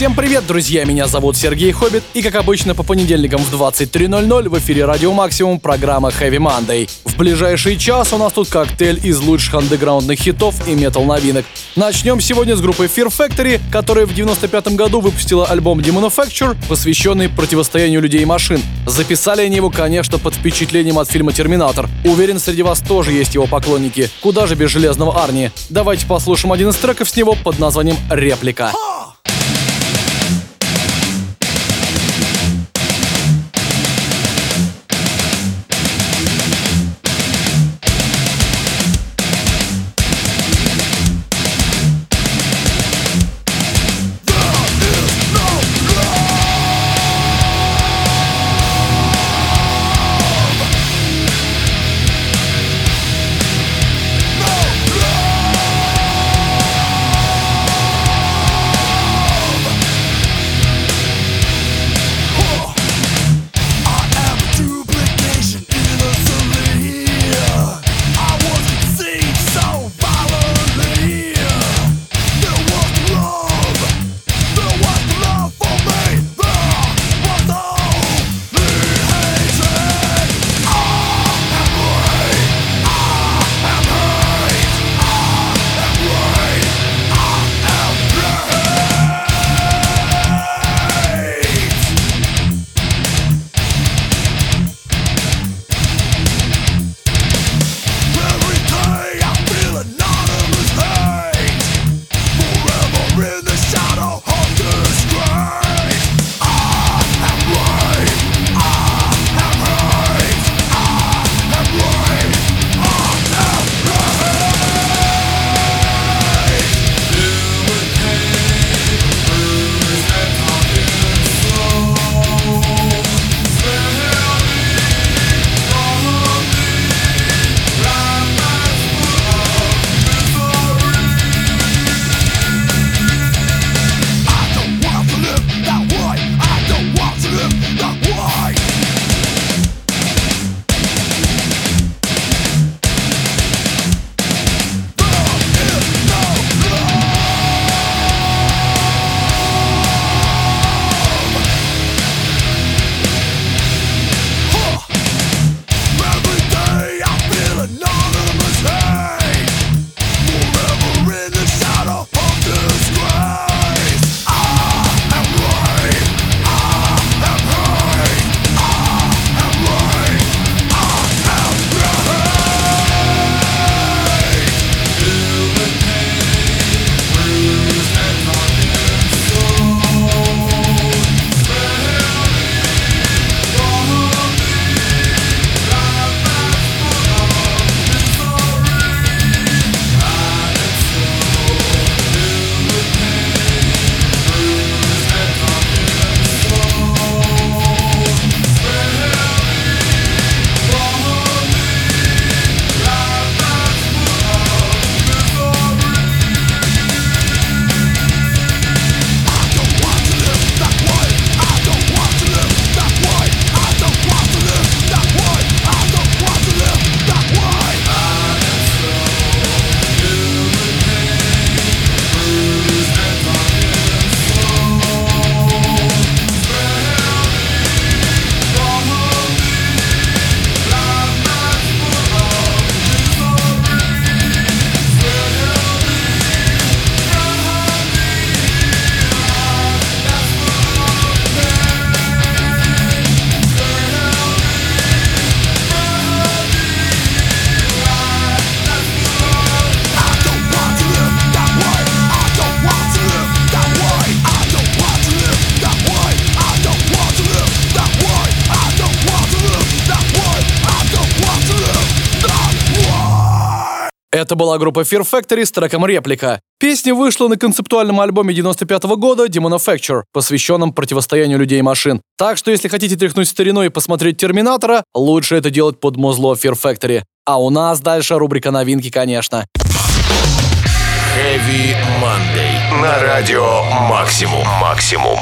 Всем привет, друзья! Меня зовут Сергей Хоббит, и как обычно по понедельникам в 23.00 в эфире Радио Максимум программа Heavy Monday. В ближайший час у нас тут коктейль из лучших андеграундных хитов и метал-новинок. Начнем сегодня с группы Fear Factory, которая в 95 году выпустила альбом Demonofacture, посвященный противостоянию людей и машин. Записали они его, конечно, под впечатлением от фильма «Терминатор». Уверен, среди вас тоже есть его поклонники. Куда же без Железного Арни? Давайте послушаем один из треков с него под названием «Реплика». Это была группа Fear Factory с треком «Реплика». Песня вышла на концептуальном альбоме 95 -го года Demonofacture, посвященном противостоянию людей и машин. Так что если хотите тряхнуть стариной и посмотреть «Терминатора», лучше это делать под музло Fear Factory. А у нас дальше рубрика новинки, конечно. Heavy Monday. На радио «Максимум». «Максимум».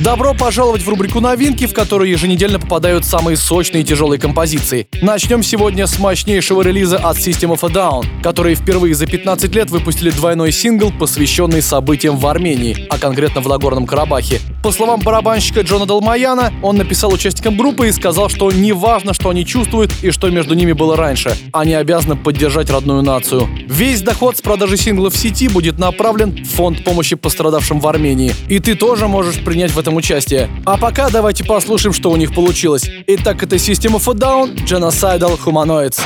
Добро пожаловать в рубрику новинки, в которую еженедельно попадают самые сочные и тяжелые композиции. Начнем сегодня с мощнейшего релиза от System of a Down, которые впервые за 15 лет выпустили двойной сингл, посвященный событиям в Армении, а конкретно в Нагорном Карабахе. По словам барабанщика Джона Далмаяна, он написал участникам группы и сказал, что не важно, что они чувствуют и что между ними было раньше. Они обязаны поддержать родную нацию. Весь доход с продажи синглов в сети будет направлен в фонд помощи пострадавшим в Армении. И ты тоже можешь принять в этом участие. А пока давайте послушаем, что у них получилось. Итак, это System of a Down, Genocidal Humanoids.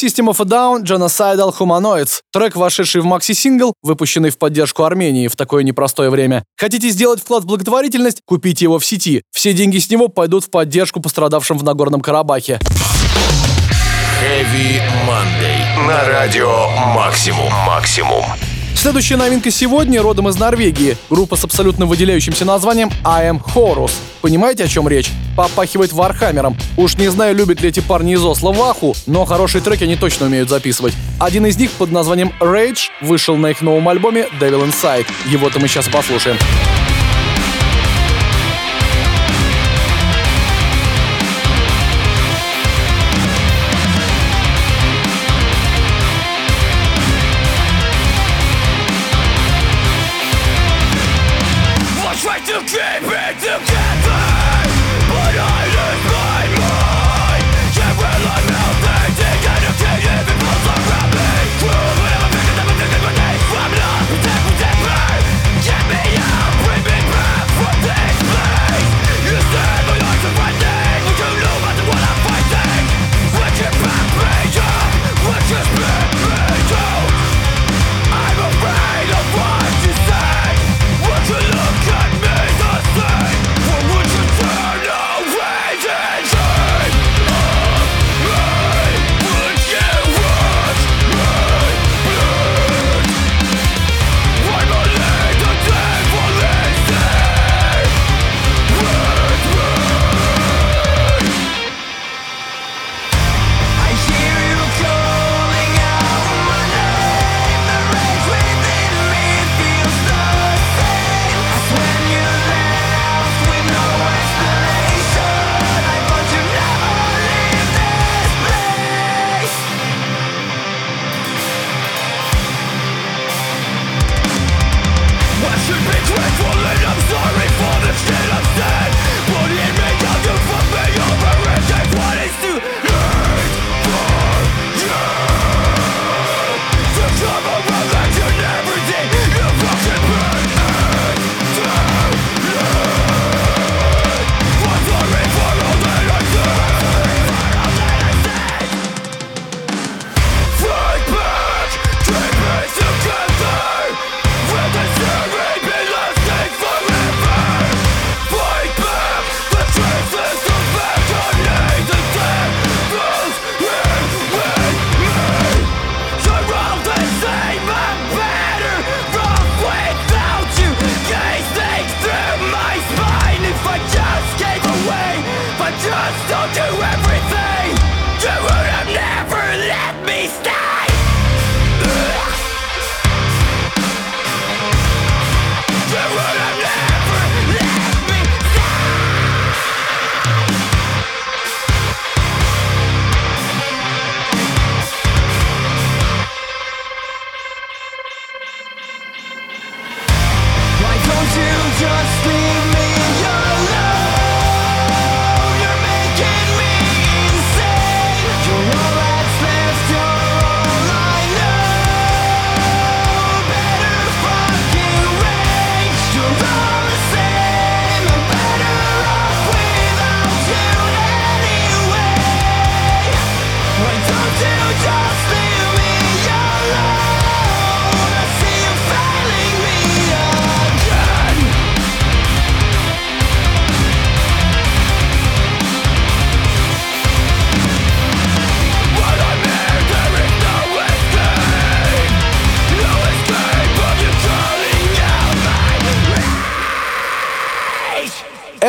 System of a Down, Genocidal Humanoids, трек, вошедший в макси-сингл, выпущенный в поддержку Армении в такое непростое время. Хотите сделать вклад в благотворительность? Купите его в сети. Все деньги с него пойдут в поддержку пострадавшим в Нагорном Карабахе. Heavy Monday. На радио Максимум. Максимум. Следующая новинка сегодня родом из Норвегии. Группа с абсолютно выделяющимся названием I Am Horus. Понимаете, о чем речь? Попахивает Вархаммером. Уж не знаю, любят ли эти парни из Осло Ваху, но хорошие треки они точно умеют записывать. Один из них под названием Rage вышел на их новом альбоме Devil Inside. Его-то мы сейчас послушаем. Look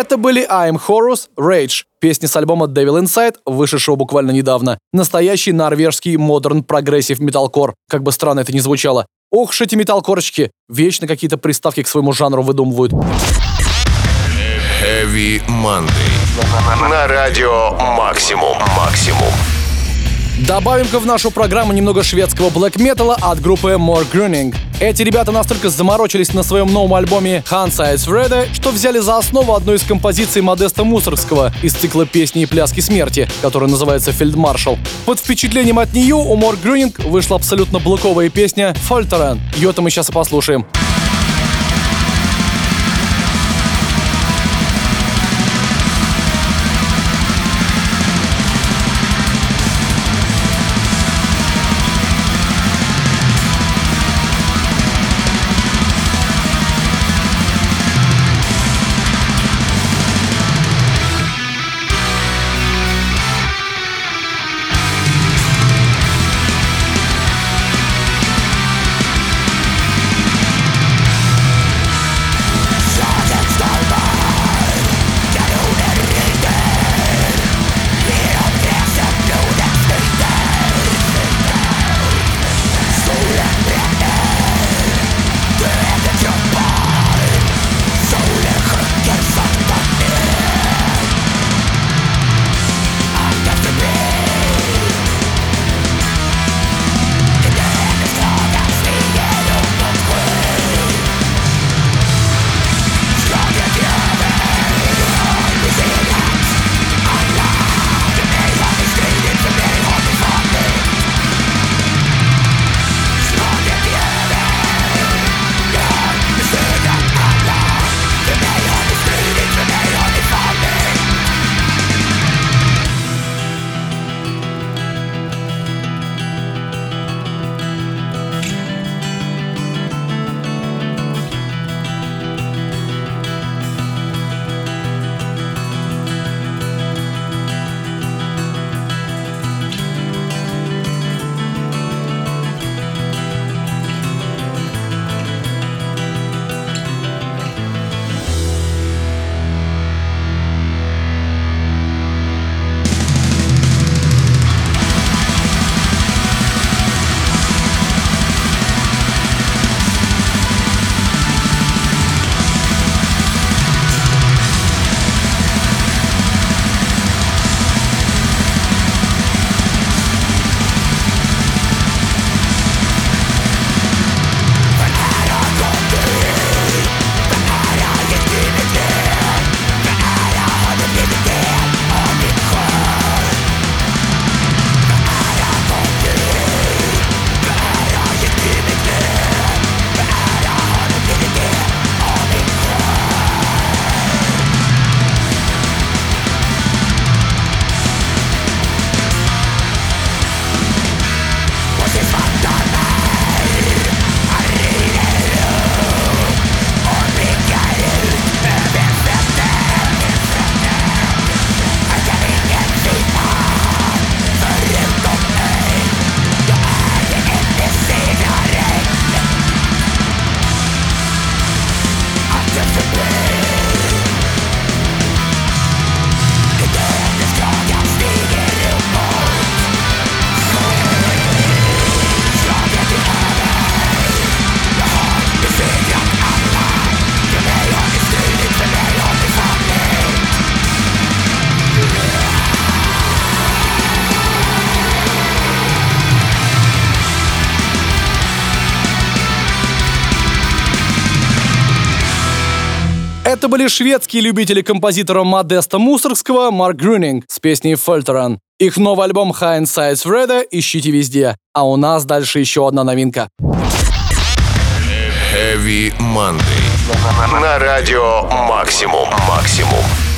Это были I'm Horus, Rage, песни с альбома Devil Inside, вышедшего буквально недавно. Настоящий норвежский modern progressive металкор, как бы странно это ни звучало. Ох ж эти металкорочки, вечно какие-то приставки к своему жанру выдумывают. Heavy Monday. На радио Максимум. Максимум. Добавим-ка в нашу программу немного шведского блэк металла от группы Mörk Gryning. Эти ребята настолько заморочились на своем новом альбоме Hinsides Vrede, что взяли за основу одну из композиций Модеста Мусоргского из цикла песни и пляски смерти, которая называется «Фельдмаршал». Под впечатлением от нее у More Gruning вышла абсолютно блоковая песня «Фольтерен». Ее-то мы сейчас и послушаем. Были шведские любители композитора Модеста Мусоргского Mörk Gryning с песней «Fältherren». Их новый альбом Hinsides Vrede ищите везде. А у нас дальше еще одна новинка. Heavy Monday. На радио Максимум. Максимум.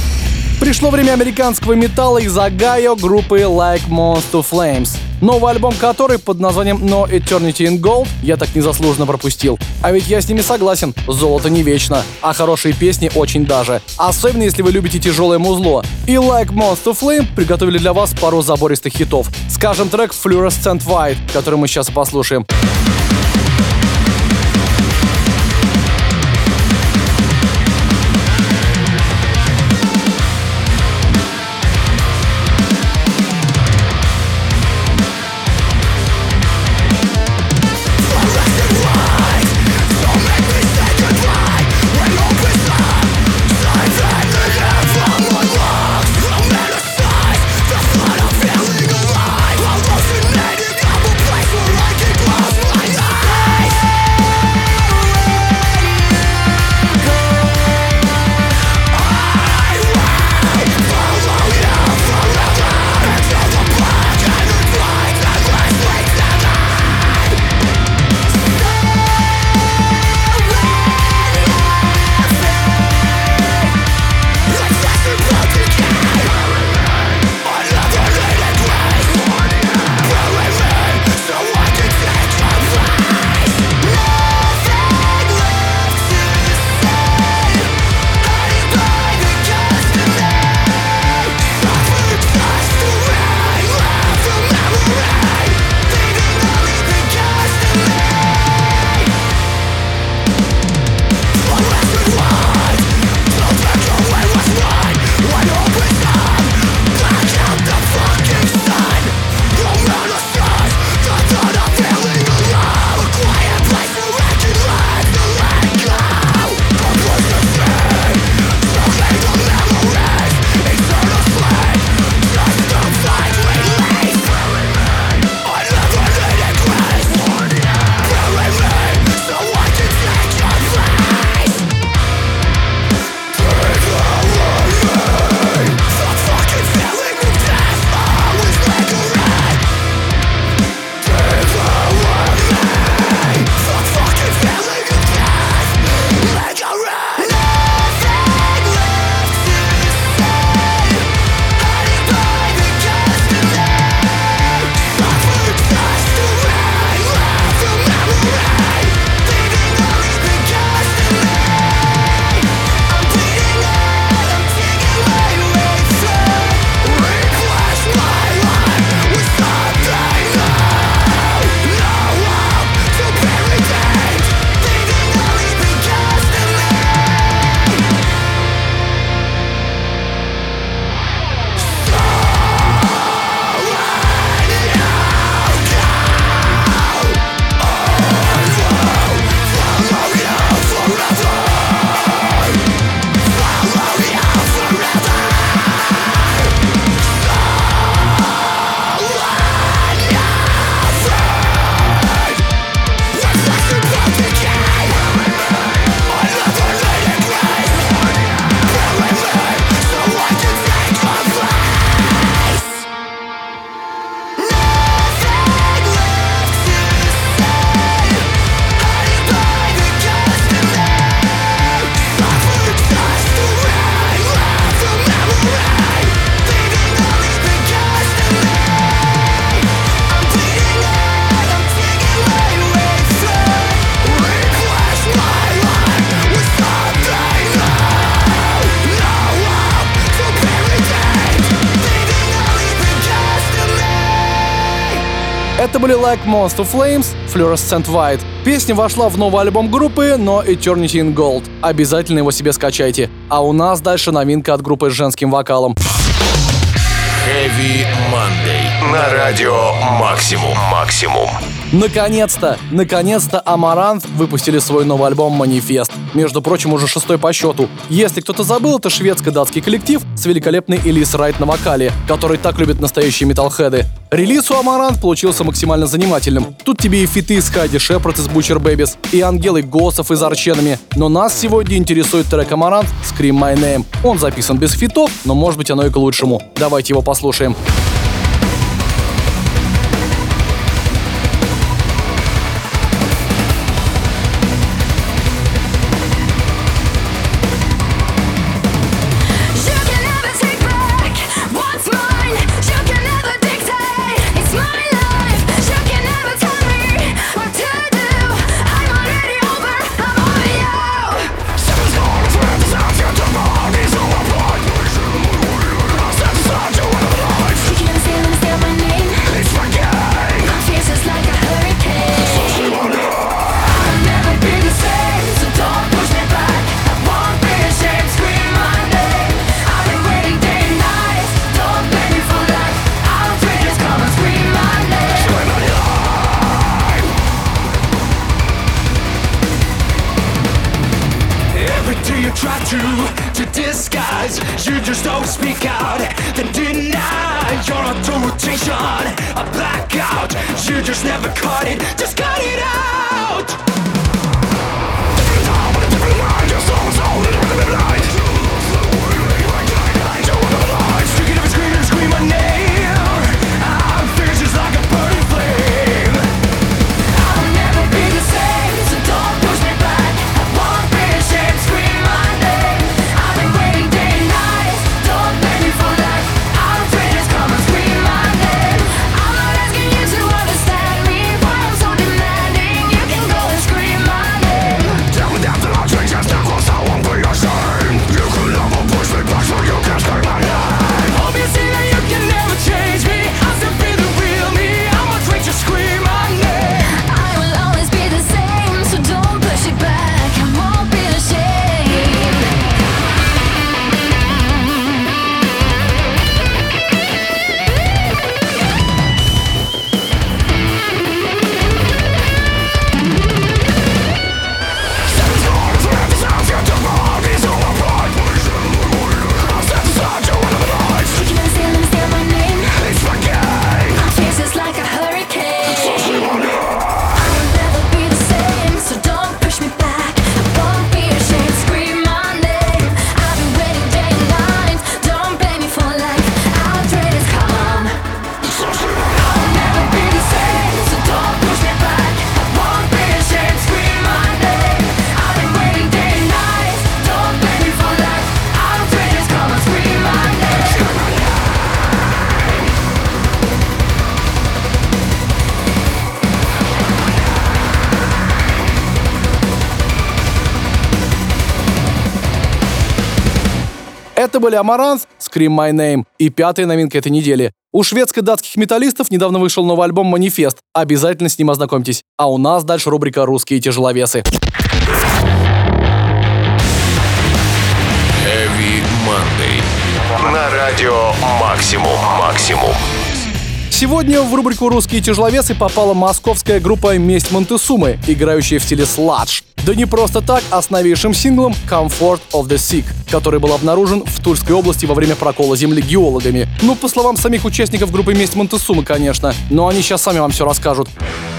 Пришло время американского металла из Огайо группы Like Moths to Flames. Новый альбом который под названием No Eternity in Gold я так незаслуженно пропустил. А ведь я с ними согласен, золото не вечно, а хорошие песни очень даже. Особенно если вы любите тяжелое музло. И Like Moths to Flames приготовили для вас пару забористых хитов. Скажем трек Fluorescent White, который мы сейчас послушаем. Были Like Moths to Flames, Fluorescent White. Песня вошла в новый альбом группы, No Eternity in Gold. Обязательно его себе скачайте. А у нас дальше новинка от группы с женским вокалом. Heavy Monday. На радио Максимум. Максимум. Наконец-то, наконец-то Amaranthe выпустили свой новый альбом «Manifest». Между прочим, уже шестой по счету. Если кто-то забыл, это шведско-датский коллектив с великолепной Элиз Рид на вокале, который так любят настоящие металлхеды. Релиз у Amaranthe получился максимально занимательным. Тут тебе и фиты с Хайди Шепард из Butcher Babies, и Ангелы Госсов из Arch Enemy. Но нас сегодня интересует трек Amaranthe «Scream My Name». Он записан без фитов, но может быть оно и к лучшему. Давайте его послушаем. speak out. Это были Амаранс, Scream My Name и пятая новинка этой недели. У шведско-датских металлистов недавно вышел новый альбом «Манифест». Обязательно с ним ознакомьтесь. А у нас дальше рубрика «Русские тяжеловесы». Heavy Monday. На радио Максимум. Сегодня в рубрику «Русские тяжеловесы» попала московская группа «Месть Монтесумы», играющая в стиле сладж. Да не просто так, а с новейшим синглом «Comfort of the Sick», который был обнаружен в Тульской области во время прокола земли геологами. Ну, по словам самих участников группы «Месть Монтесумы», конечно, но они сейчас сами вам все расскажут.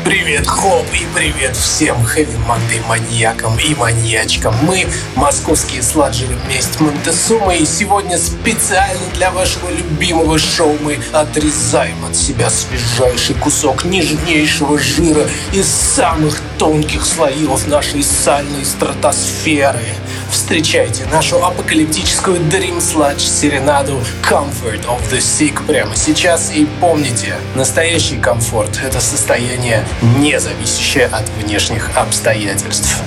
Привет, Хоп, и привет всем хэви-мандай маньякам и маньячкам. Мы, московские сладжеры «Месть Монтесумы», и сегодня специально для вашего любимого шоу мы отрезаем от себя свежайший кусок нежнейшего жира из самых тонких слоев нашей сальной стратосферы. Встречайте нашу апокалиптическую Dream Sludge серенаду Comfort of the Sick прямо сейчас и помните, настоящий комфорт — это состояние, не зависящее от внешних обстоятельств.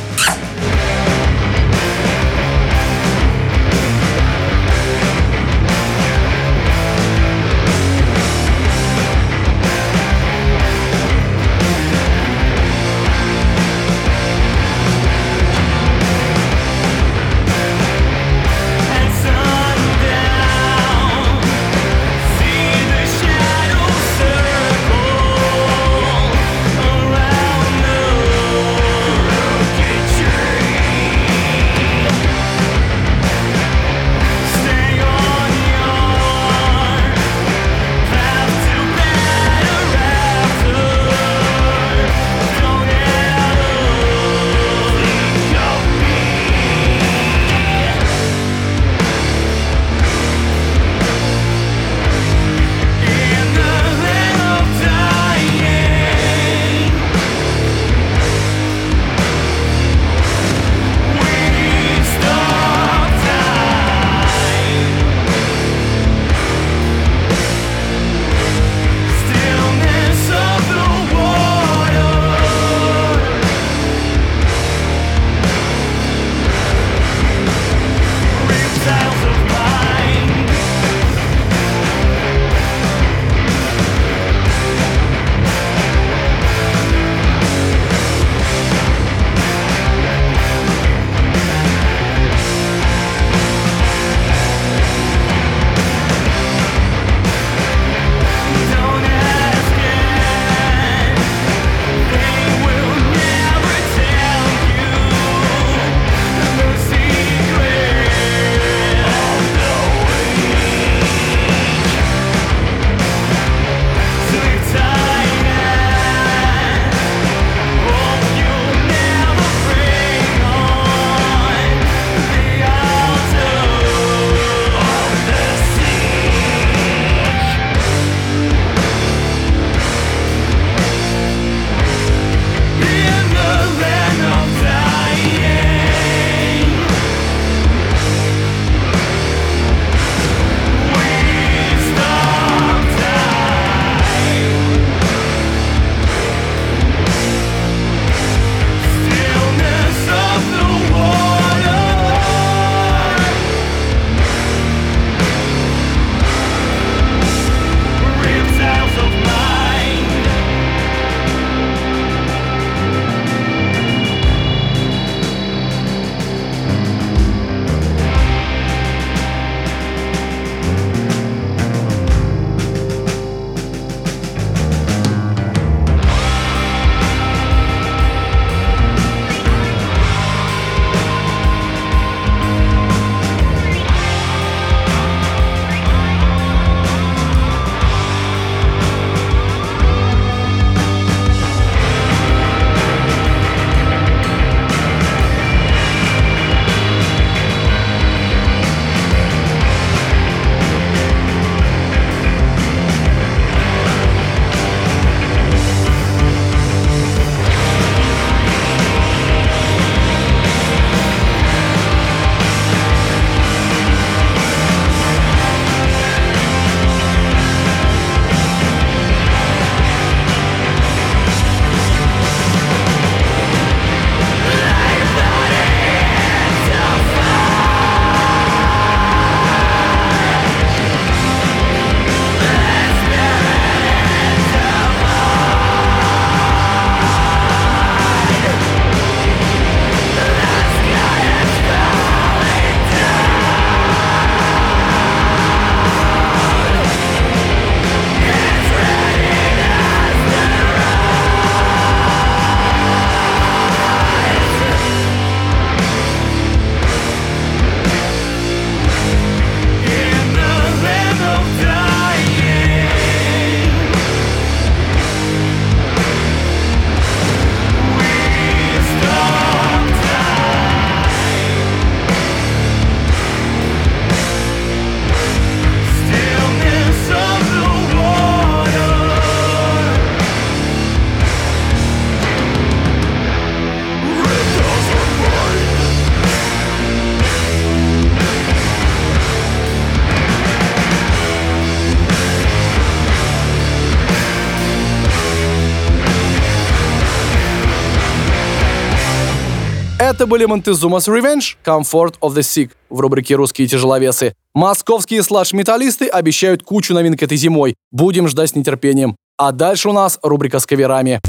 Это были Монтезумас Revenge, Comfort of the Sick в рубрике «Русские тяжеловесы». Московские слэш-металлисты обещают кучу новинок этой зимой. Будем ждать с нетерпением. А дальше у нас рубрика с каверами.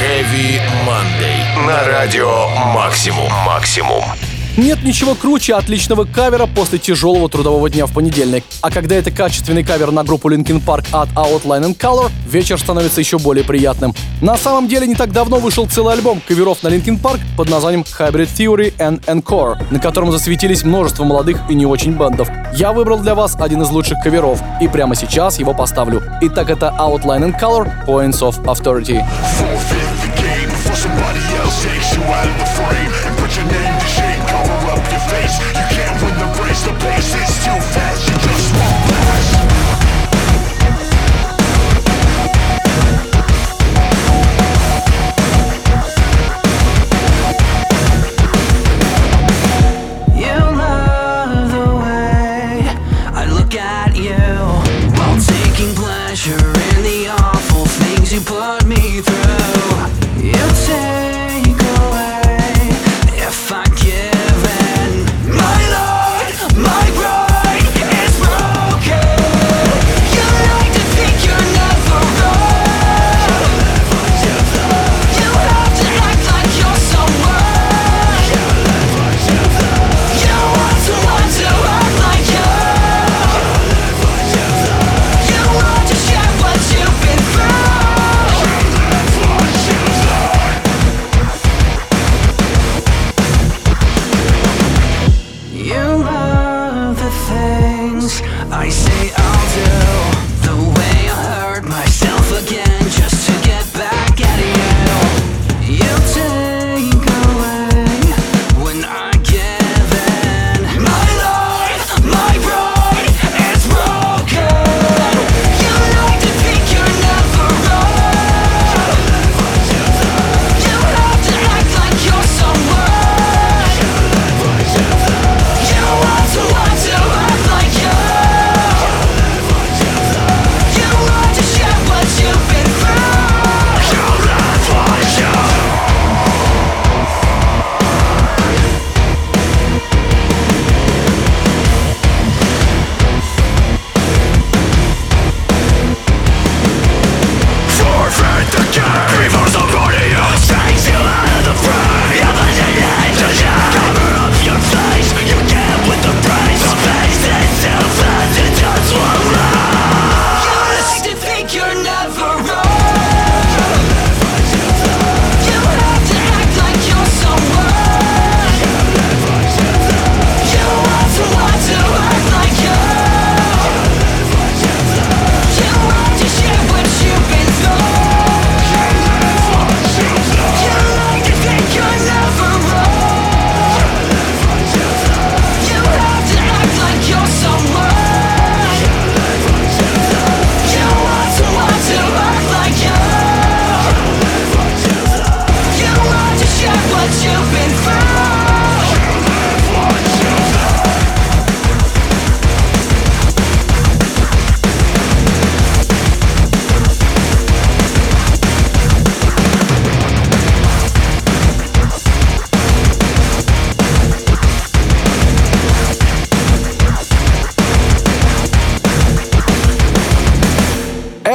Heavy Monday. На радио «Максимум». «Максимум». Нет ничего круче отличного кавера после тяжелого трудового дня в понедельник. А когда это качественный кавер на группу Linkin Park от Outline and Color, вечер становится еще более приятным. На самом деле не так давно вышел целый альбом каверов на Linkin Park под названием Hybrid Theory and Encore, на котором засветились множество молодых и не очень бандов. Я выбрал для вас один из лучших каверов, и прямо сейчас его поставлю. Итак, это Outline and Color Points of Authority. somebody else takes you out of the frame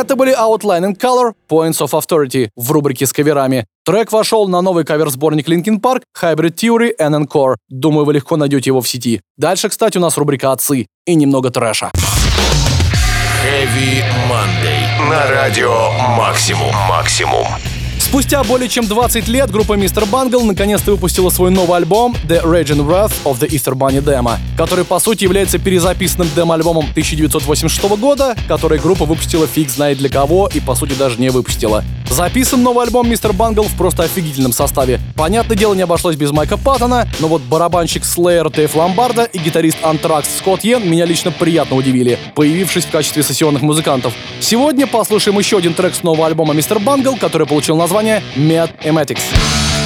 Это были Outline and Color Points of Authority в рубрике с каверами. Трек вошел на новый кавер-сборник Linkin Park Hybrid Theory and Encore. Думаю, вы легко найдете его в сети. Дальше, кстати, у нас рубрика «Отцы» и немного трэша. Heavy Monday. На радио «Максимум». «Максимум». Спустя более чем 20 лет группа Mr. Bungle наконец-то выпустила свой новый альбом The Raging Wrath of the Easter Bunny Demo, который по сути является перезаписанным демо-альбомом 1986 года, который группа выпустила фиг знает для кого и по сути даже не выпустила. Записан новый альбом Mr. Bungle в просто офигительном составе. Понятное дело, не обошлось без Майка Паттона, но вот барабанщик Slayer Тейф Ломбарда и гитарист Anthrax Скотт Йен меня лично приятно удивили, появившись в качестве сессионных музыкантов. Сегодня послушаем еще один трек с нового альбома Mr. Bungle, который получил название Mad Emetics.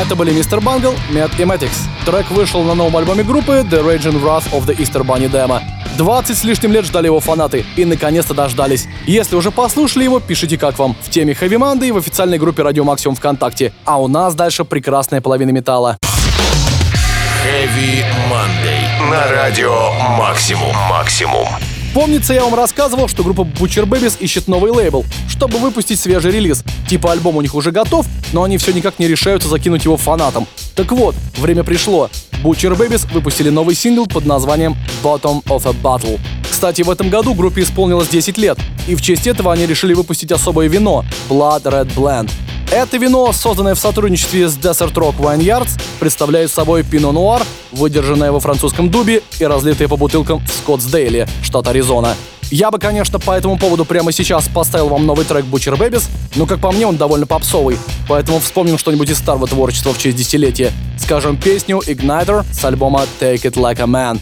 Это были Мистер Бангл, Мед и Матикс. Трек вышел на новом альбоме группы The Raging Wrath of the Easter Bunny Demo. 20 с лишним лет ждали его фанаты и наконец-то дождались. Если уже послушали его, пишите как вам в теме Heavy Monday в официальной группе Радио Максимум ВКонтакте. А у нас дальше прекрасная половина металла. Heavy Monday. На радио Максимум. Максимум. Помнится, я вам рассказывал, что группа Butcher Babies ищет новый лейбл, чтобы выпустить свежий релиз. Типа альбом у них уже готов, но они все никак не решаются закинуть его фанатам. Так вот, время пришло. Butcher Babies выпустили новый сингл под названием Bottom of a Battle. Кстати, в этом году группе исполнилось 10 лет, и в честь этого они решили выпустить особое вино – Blood Red Blend. Это вино, созданное в сотрудничестве с Desert Rock Wine Yards, представляет собой пино нуар, выдержанное во французском дубе и разлитое по бутылкам в Скоттсдейле, штат Аризона. Я бы, конечно, по этому поводу прямо сейчас поставил вам новый трек Butcher Babies, но, как по мне, он довольно попсовый, поэтому вспомним что-нибудь из старого творчества в честь десятилетия. Скажем песню Igniter с альбома Take It Like a Man.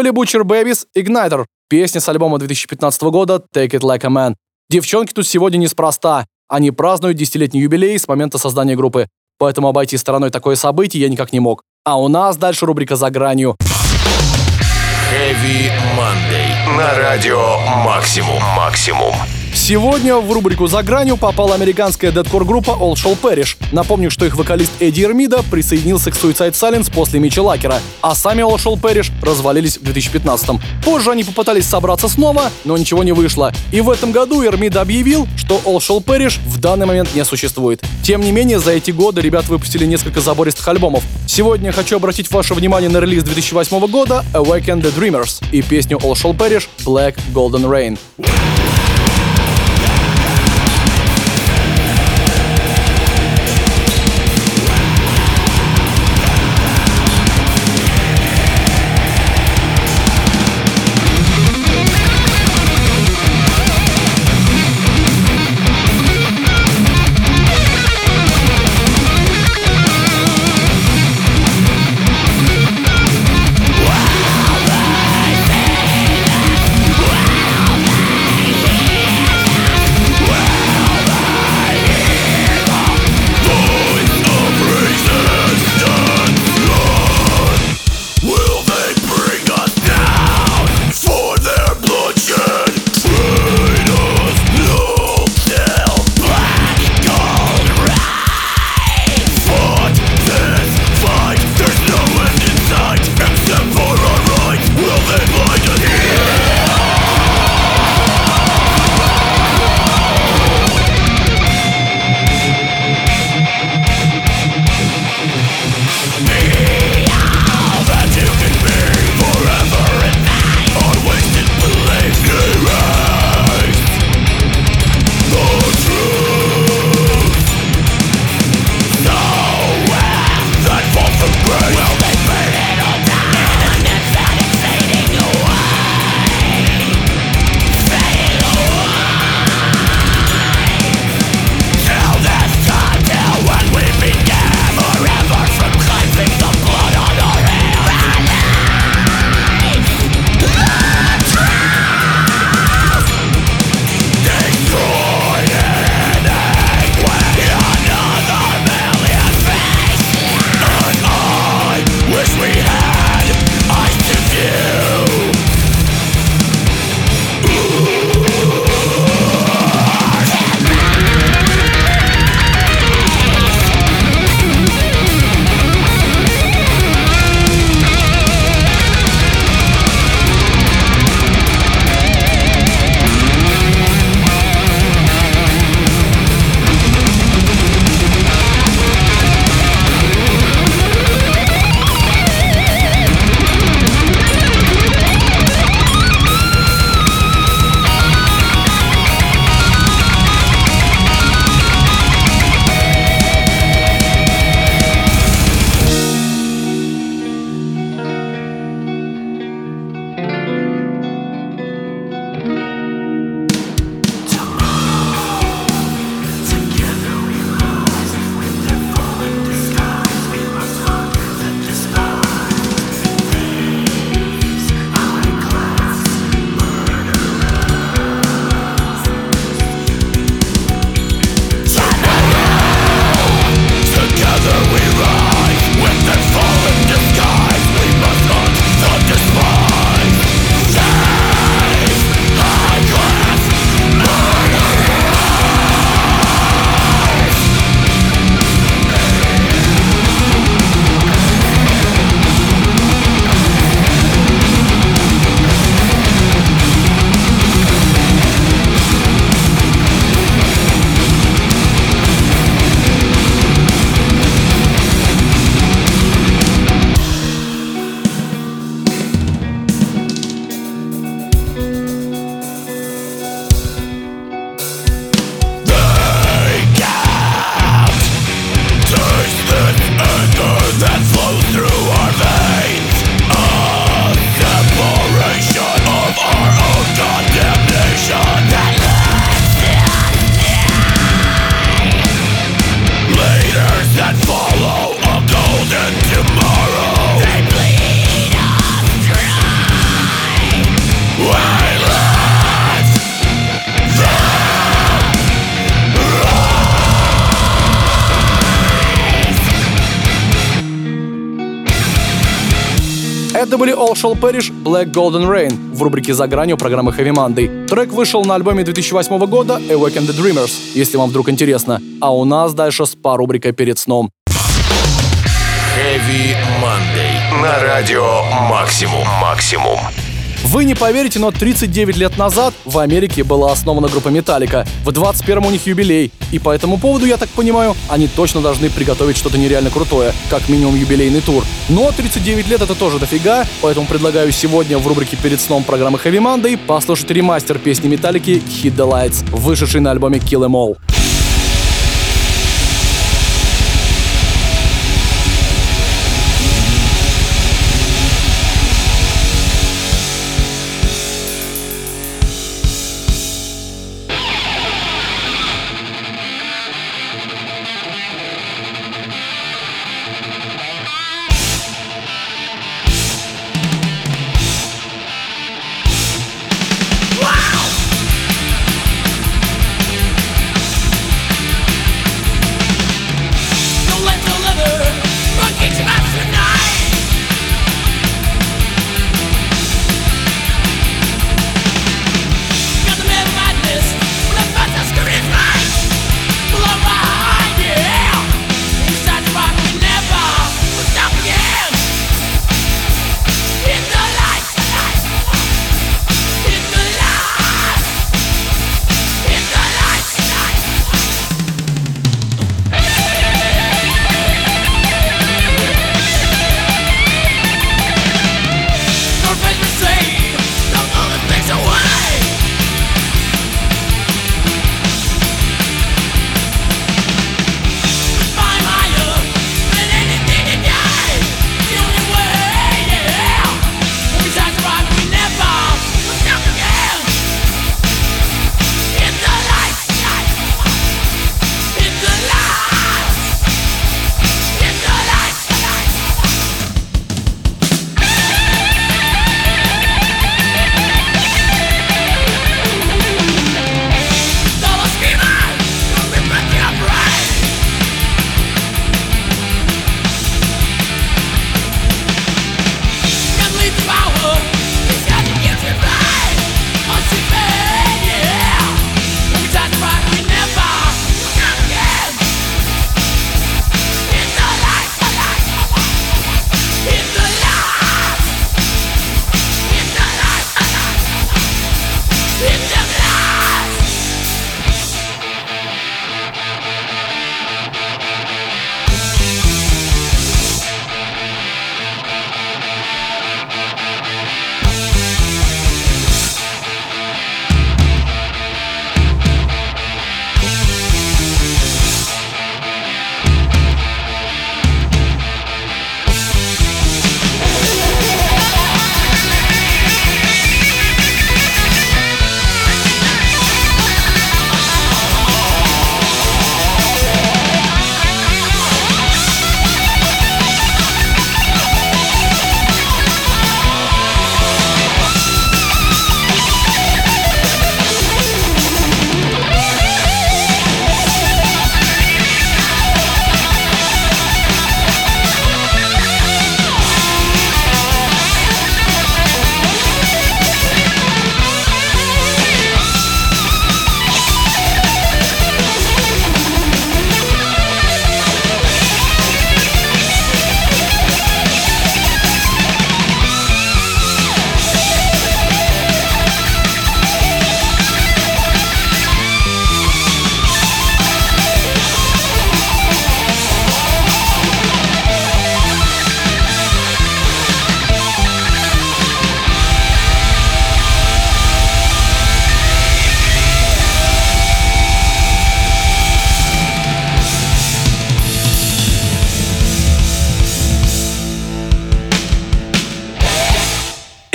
Были Butcher Babies Igniter, песня с альбома 2015 года Take It Like a Man. Девчонки тут сегодня неспроста. Они празднуют десятилетний юбилей с момента создания группы. Поэтому обойти стороной такое событие я никак не мог. А у нас дальше рубрика «За гранью». Heavy Monday. На радио Максимум. Максимум. Сегодня в рубрику «За гранью» попала американская дедкор-группа All Shall Perish. Напомню, что их вокалист Эдди Эрмида присоединился к Suicide Silence после Мичи Лакера, а сами All Shall Perish развалились в 2015-м. Позже они попытались собраться снова, но ничего не вышло. И в этом году Эрмида объявил, что All Shall Perish в данный момент не существует. Тем не менее, за эти годы ребят выпустили несколько забористых альбомов. Сегодня хочу обратить ваше внимание на релиз 2008 года Awaken the Dreamers и песню All Shall Perish Black Golden Rain. Shall Perish, Black Golden Rain в рубрике «За гранью» программы Heavy Monday. Трек вышел на альбоме 2008 года Awaken the Dreamers, если вам вдруг интересно. А у нас дальше спа-рубрика «Перед сном». Heavy Monday. На радио Максимум. Максимум. Вы не поверите, но 39 лет назад в Америке была основана группа Металлика. В 21-м у них юбилей. И по этому поводу, я так понимаю, они точно должны приготовить что-то нереально крутое. Как минимум юбилейный тур. Но 39 лет это тоже дофига, поэтому предлагаю сегодня в рубрике «Перед сном» программы Heavy Monday послушать ремастер песни Металлики «Hit the Lights», вышедший на альбоме Kill Em All.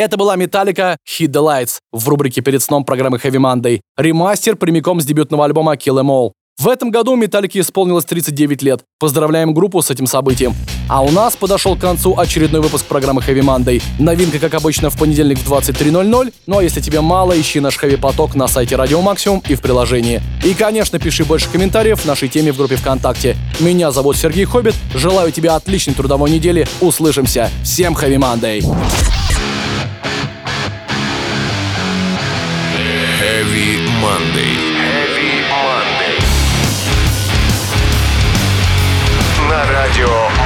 Это была Металлика Hit the Lights в рубрике перед сном программы Heavy Monday. Ремастер прямиком с дебютного альбома Kill Em All. В этом году Металлике исполнилось 39 лет. Поздравляем группу с этим событием. А у нас подошел к концу очередной выпуск программы Heavy Monday. Новинка, как обычно, в понедельник в 23.00. Ну а если тебе мало, ищи наш Heavy Поток на сайте Радио Максимум и в приложении. И, конечно, пиши больше комментариев в нашей теме в группе ВКонтакте. Меня зовут Сергей Хоббит. Желаю тебе отличной трудовой недели. Услышимся. Всем Heavy Monday. Heavy Monday. Heavy Monday. На радио